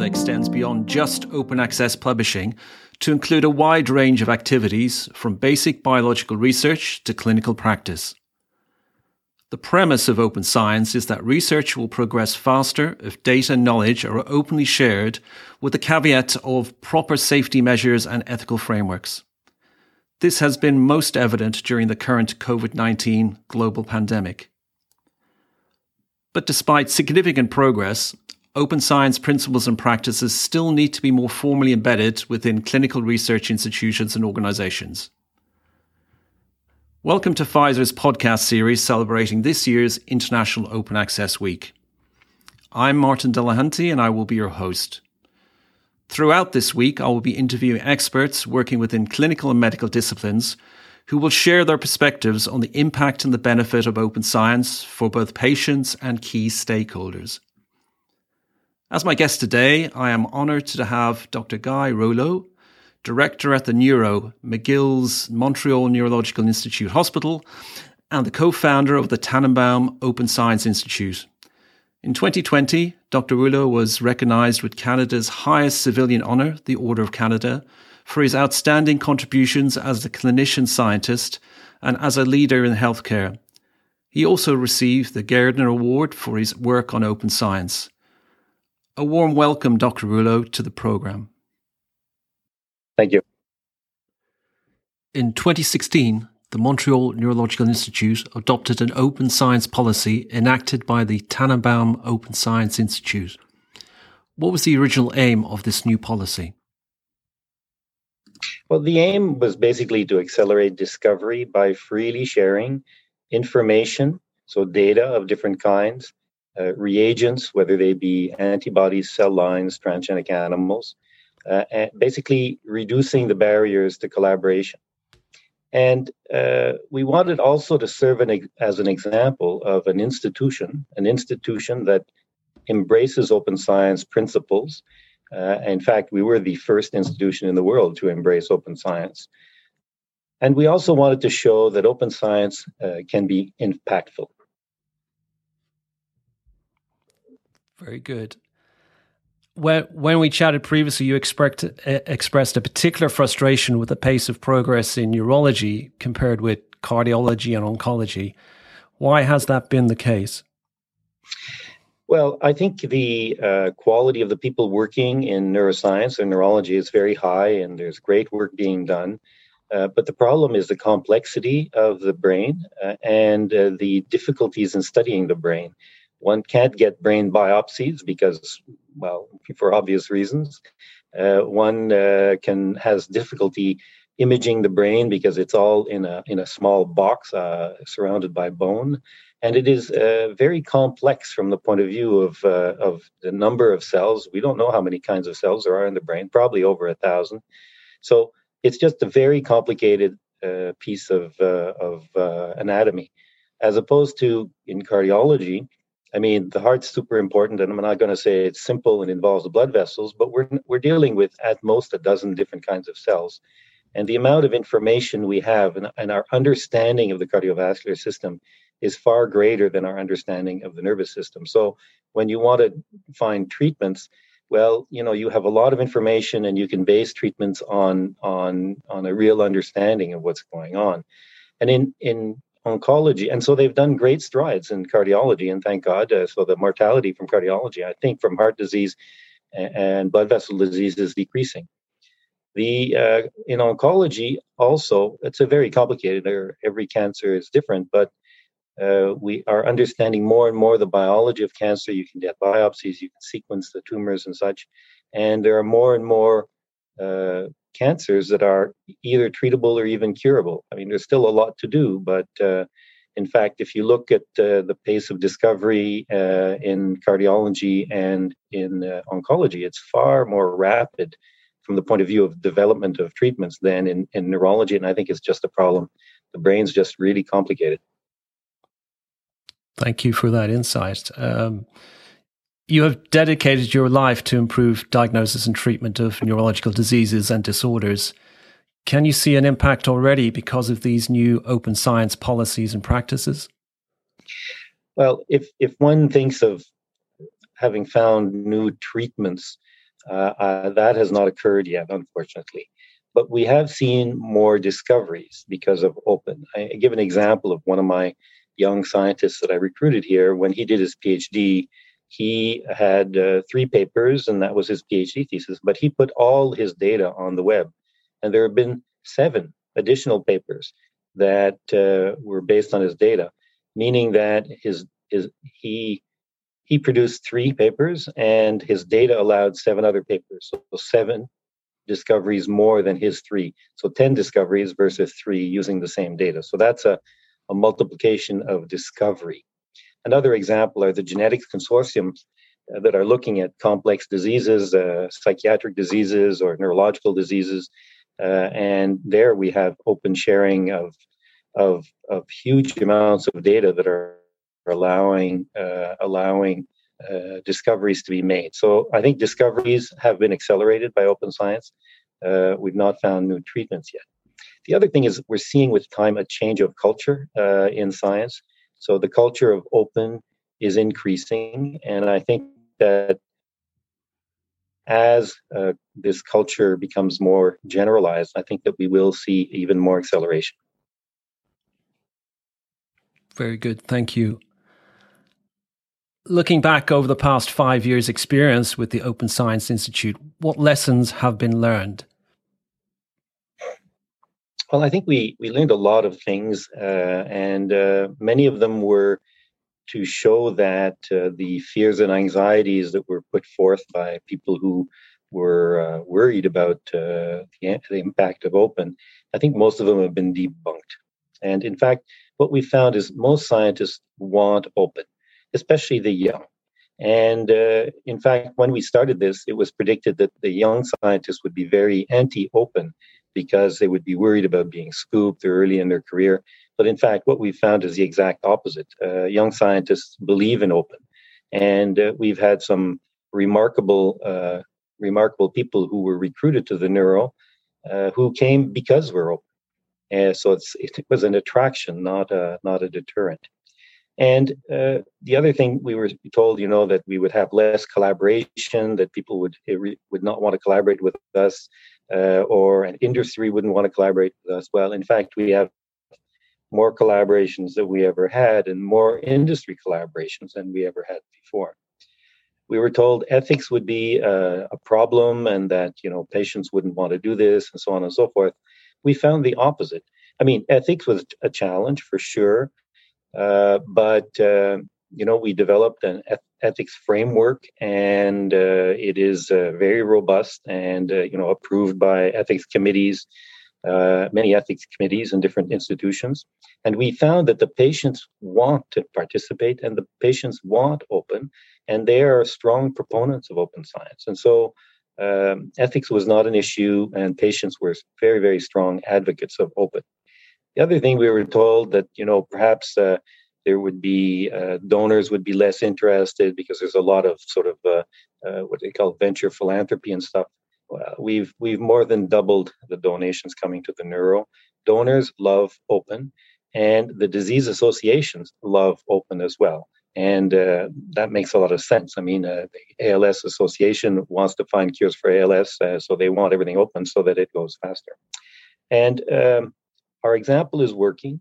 agenda extends beyond just open access publishing to include a wide range of activities from basic biological research to clinical practice. The premise of open science is that research will progress faster if data and knowledge are openly shared with the caveat of proper safety measures and ethical frameworks. This has been most evident during the current COVID 19 global pandemic. But despite significant progress, open science principles and practices still need to be more formally embedded within clinical research institutions and organizations. Welcome to Pfizer's podcast series celebrating this year's International Open Access Week. I'm Martin Delahunty and I will be your host. Throughout this week, I will be interviewing experts working within clinical and medical disciplines who will share their perspectives on the impact and the benefit of open science for both patients and key stakeholders. As my guest today, I am honoured to have Dr. Guy Rouleau, Director at the Neuro, McGill's Montreal Neurological Institute Hospital, and the co founder of the Tanenbaum Open Science Institute. In 2020, Dr. Rouleau was recognised with Canada's highest civilian honour, the Order of Canada, for his outstanding contributions as a clinician scientist and as a leader in healthcare. He also received the Gairdner Award for his work on open science. A warm welcome, Dr. Rouleau, to the program. Thank you. In 2016, the Montreal Neurological Institute adopted an open science policy enacted by the Tanenbaum Open Science Institute. What was the original aim of this new policy? Well, the aim was basically to accelerate discovery by freely sharing information, so data of different kinds, uh, reagents, whether they be antibodies, cell lines, transgenic animals, uh, and basically reducing the barriers to collaboration. And uh, we wanted also to serve an, as an example of an institution, an institution that embraces open science principles. Uh, in fact, we were the first institution in the world to embrace open science. And we also wanted to show that open science uh, can be impactful. Very good. When, when we chatted previously, you expressed, expressed a particular frustration with the pace of progress in neurology compared with cardiology and oncology. Why has that been the case? Well, I think the uh, quality of the people working in neuroscience and neurology is very high, and there's great work being done. Uh, but the problem is the complexity of the brain uh, and uh, the difficulties in studying the brain. One can't get brain biopsies because, well, for obvious reasons. Uh, one uh, can has difficulty imaging the brain because it's all in a in a small box uh, surrounded by bone, and it is uh, very complex from the point of view of uh, of the number of cells. We don't know how many kinds of cells there are in the brain, probably over a thousand. So it's just a very complicated uh, piece of of anatomy, as opposed to in cardiology I mean, the heart's super important, and I'm not going to say it's simple and involves the blood vessels, but we're we're dealing with at most a dozen different kinds of cells, and the amount of information we have and, and our understanding of the cardiovascular system is far greater than our understanding of the nervous system. So when you want to find treatments, well, you know, you have a lot of information, and you can base treatments on on on a real understanding of what's going on. And in in oncology. And so they've done great strides in cardiology, and thank God. Uh, so the mortality from cardiology, I think, from heart disease and, blood vessel disease is decreasing. The uh, in oncology also, it's a very complicated. Every cancer is different, but uh, we are understanding more and more the biology of cancer. You can get biopsies, you can sequence the tumors and such, and there are more and more uh, cancers that are either treatable or even curable. I mean, there's still a lot to do, but uh, in fact, if you look at uh, the pace of discovery uh, in cardiology and in uh, oncology, it's far more rapid from the point of view of development of treatments than in, in neurology. And I think it's just a problem. The brain's just really complicated. Thank you for that insight. Um, you have dedicated your life to improve diagnosis and treatment of neurological diseases and disorders. Can you see an impact already because of these new open science policies and practices? Well, if if one thinks of having found new treatments Uh, uh, that has not occurred yet, unfortunately. But we have seen more discoveries because of open. I give an example of one of my young scientists that I recruited here. When he did his PhD, he had uh, three papers, and that was his PhD thesis. But he put all his data on the web, and there have been seven additional papers that uh, were based on his data, meaning that his his he he produced three papers, and his data allowed seven other papers. So seven discoveries more than his three. So 10 discoveries versus three using the same data. So that's a, a multiplication of discovery. Another example are the genetics consortiums uh, that are looking at complex diseases, uh, psychiatric diseases, or neurological diseases. Uh, and there we have open sharing of, of, of huge amounts of data that are allowing uh, allowing uh, discoveries to be made. So I think discoveries have been accelerated by open science. Uh, we've not found new treatments yet. The other thing is we're seeing with time a change of culture uh, in science. So the culture of open is increasing, and I think that as uh, this culture becomes more generalized, I think that we will see even more acceleration. Very good. Thank you looking back over the past five years' experience with the Open Science Institute, what lessons have been learned? Well, I think we, we learned a lot of things, uh, and uh, many of them were to show that uh, the fears and anxieties that were put forth by people who were uh, worried about uh, the, the impact of open, I think most of them have been debunked. And in fact, what we found is most scientists want open especially the young. And uh, in fact, when we started this, it was predicted that the young scientists would be very anti open because they would be worried about being scooped early in their career. But in fact, what we found is the exact opposite. Uh, young scientists believe in open. And uh, we've had some remarkable, uh, remarkable people who were recruited to the neuro uh, who came because we're open. And so it was an attraction, not a, not a deterrent. And uh, the other thing we were told, you know, that we would have less collaboration, that people would would not want to collaborate with us, uh, or an industry wouldn't want to collaborate with us. Well, in fact, we have more collaborations than we ever had, and more industry collaborations than we ever had before. We were told ethics would be uh, a problem, and that you know patients wouldn't want to do this, and so on and so forth. We found the opposite. I mean, ethics was a challenge for sure but uh, you know, we developed an ethics framework, and uh, it is very robust and you know approved by ethics committees. Uh, many ethics committees in different institutions. And we found that the patients want to participate and the patients want open, and they are strong proponents of open science. And so um, ethics was not an issue, and patients were very, very strong advocates of open. The other thing we were told that you know perhaps uh, there would be uh, donors would be less interested because there's a lot of sort of uh, uh what they call venture philanthropy and stuff. we've we've more than doubled the donations coming to the neuro. Donors love open, and the disease associations love open as well and uh, that makes a lot of sense. I mean, uh, the ALS Association wants to find cures for ALS, uh, so they want everything open so that it goes faster. And um, our example is working.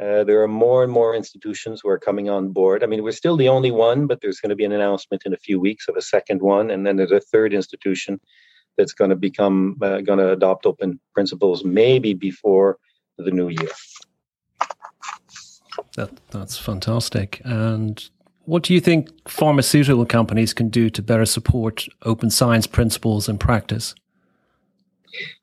Uh, there are more and more institutions who are coming on board. I mean, we're still the only one, but there's going to be an announcement in a few weeks of a second one, and then there's a third institution that's going to become uh, going to adopt open principles maybe before the new year. That that's fantastic. And what do you think pharmaceutical companies can do to better support open science principles in practice?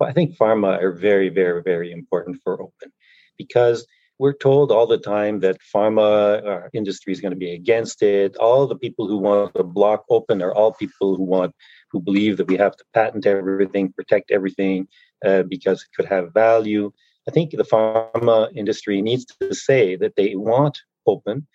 I think pharma are very, very, very important for open because we're told all the time that pharma uh, industry is going to be against it. All the people who want to block open are all people who want who believe that we have to patent everything, protect everything uh, because it could have value. I think the pharma industry needs to say that they want open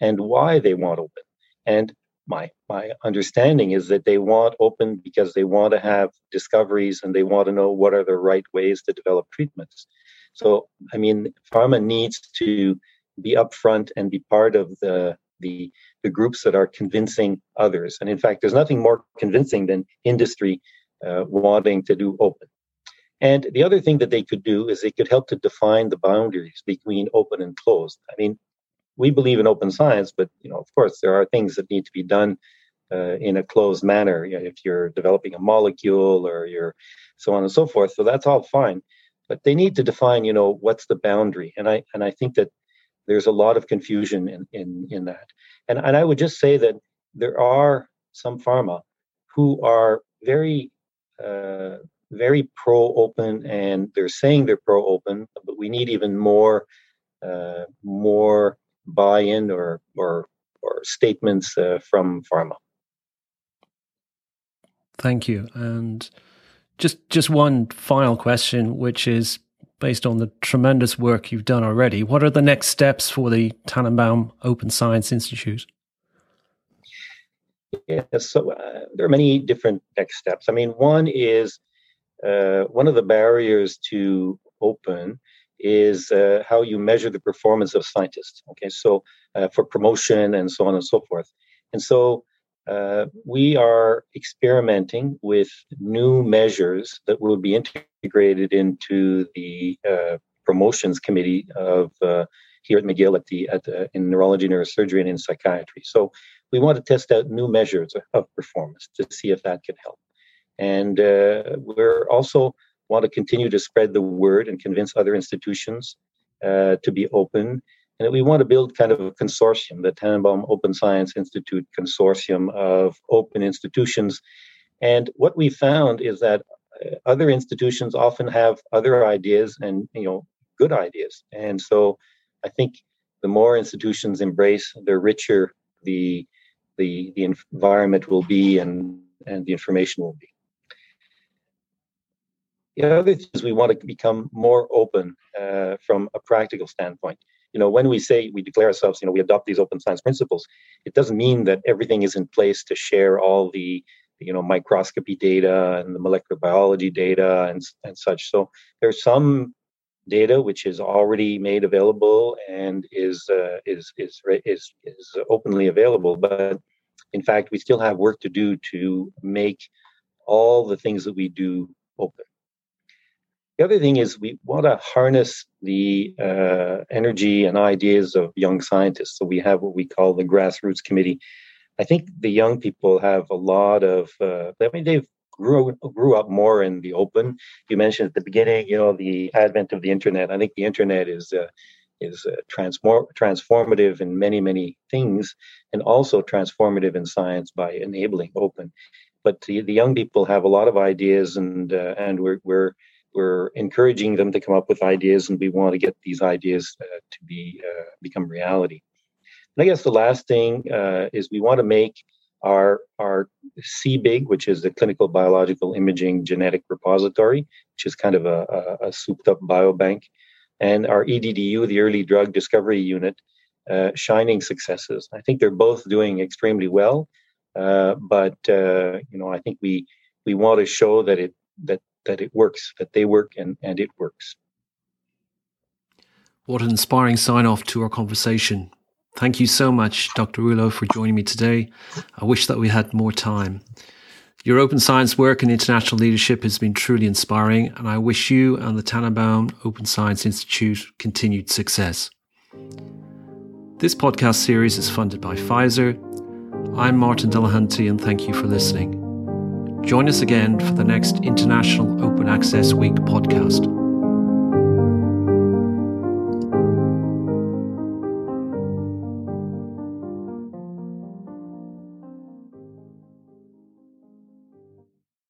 and why they want open. And my my understanding is that they want open because they want to have discoveries and they want to know what are the right ways to develop treatments. So, I mean, pharma needs to be upfront and be part of the the the groups that are convincing others. And in fact, there's nothing more convincing than industry uh, wanting to do open. And the other thing that they could do is they could help to define the boundaries between open and closed. I mean, we believe in open science, but you know, of course, there are things that need to be done uh, in a closed manner. You know, if you're developing a molecule or you're so on and so forth, so that's all fine. But they need to define, you know, what's the boundary. And I and I think that there's a lot of confusion in in in that. And and I would just say that there are some pharma who are very uh, very pro open and they're saying they're pro open, but we need even more uh, more buy-in or or or statements uh, from pharma. Thank you. And just just one final question, which is based on the tremendous work you've done already. What are the next steps for the Tanenbaum Open Science Institute? Yeah, so uh, there are many different next steps. I mean, one is uh, one of the barriers to open is uh, how you measure the performance of scientists. Okay, so uh, for promotion and so on and so forth. And so uh, we are experimenting with new measures that will be integrated into the uh, promotions committee of uh, here at McGill at the at the, in neurology, neurosurgery, and in psychiatry. So we want to test out new measures of performance to see if that can help. And uh, we're also want to continue to spread the word and convince other institutions uh, to be open. And we want to build kind of a consortium, the Tanenbaum Open Science Institute consortium of open institutions. And what we found is that uh, other institutions often have other ideas and you know good ideas. And so I think the more institutions embrace, the richer the the the environment will be and and the information will be. The other thing is we want to become more open uh, from a practical standpoint. You know, when we say we declare ourselves, you know, we adopt these open science principles, it doesn't mean that everything is in place to share all the, you know, microscopy data and the molecular biology data and, and such. So there's some data which is already made available and is uh, is is is is openly available, but in fact, we still have work to do to make all the things that we do open. The other thing is we want to harness the uh, energy and ideas of young scientists. So we have what we call the grassroots committee. I think the young people have a lot of. Uh, I mean, they've grew grew up more in the open. You mentioned at the beginning, you know, the advent of the internet. I think the internet is uh, is uh, transform transformative in many many things, and also transformative in science by enabling open. But the, the young people have a lot of ideas, and uh, and we're we're we're encouraging them to come up with ideas, and we want to get these ideas uh, to be uh, become reality. And I guess the last thing uh, is we want to make our our CBIG, which is the Clinical Biological Imaging Genetic Repository, which is kind of a, a, a souped up biobank, and our EDDU, the Early Drug Discovery Unit, uh, shining successes. I think they're both doing extremely well, uh, but uh, you know I think we we want to show that it that that it works, that they work and, and it works. What an inspiring sign off to our conversation. Thank you so much, Dr. Rouleau, for joining me today. I wish that we had more time. Your open science work and international leadership has been truly inspiring, and I wish you and the Tanenbaum Open Science Institute continued success. This podcast series is funded by Pfizer. I'm Martin Delahunty, and thank you for listening. Join us again for the next International Open Access Week podcast.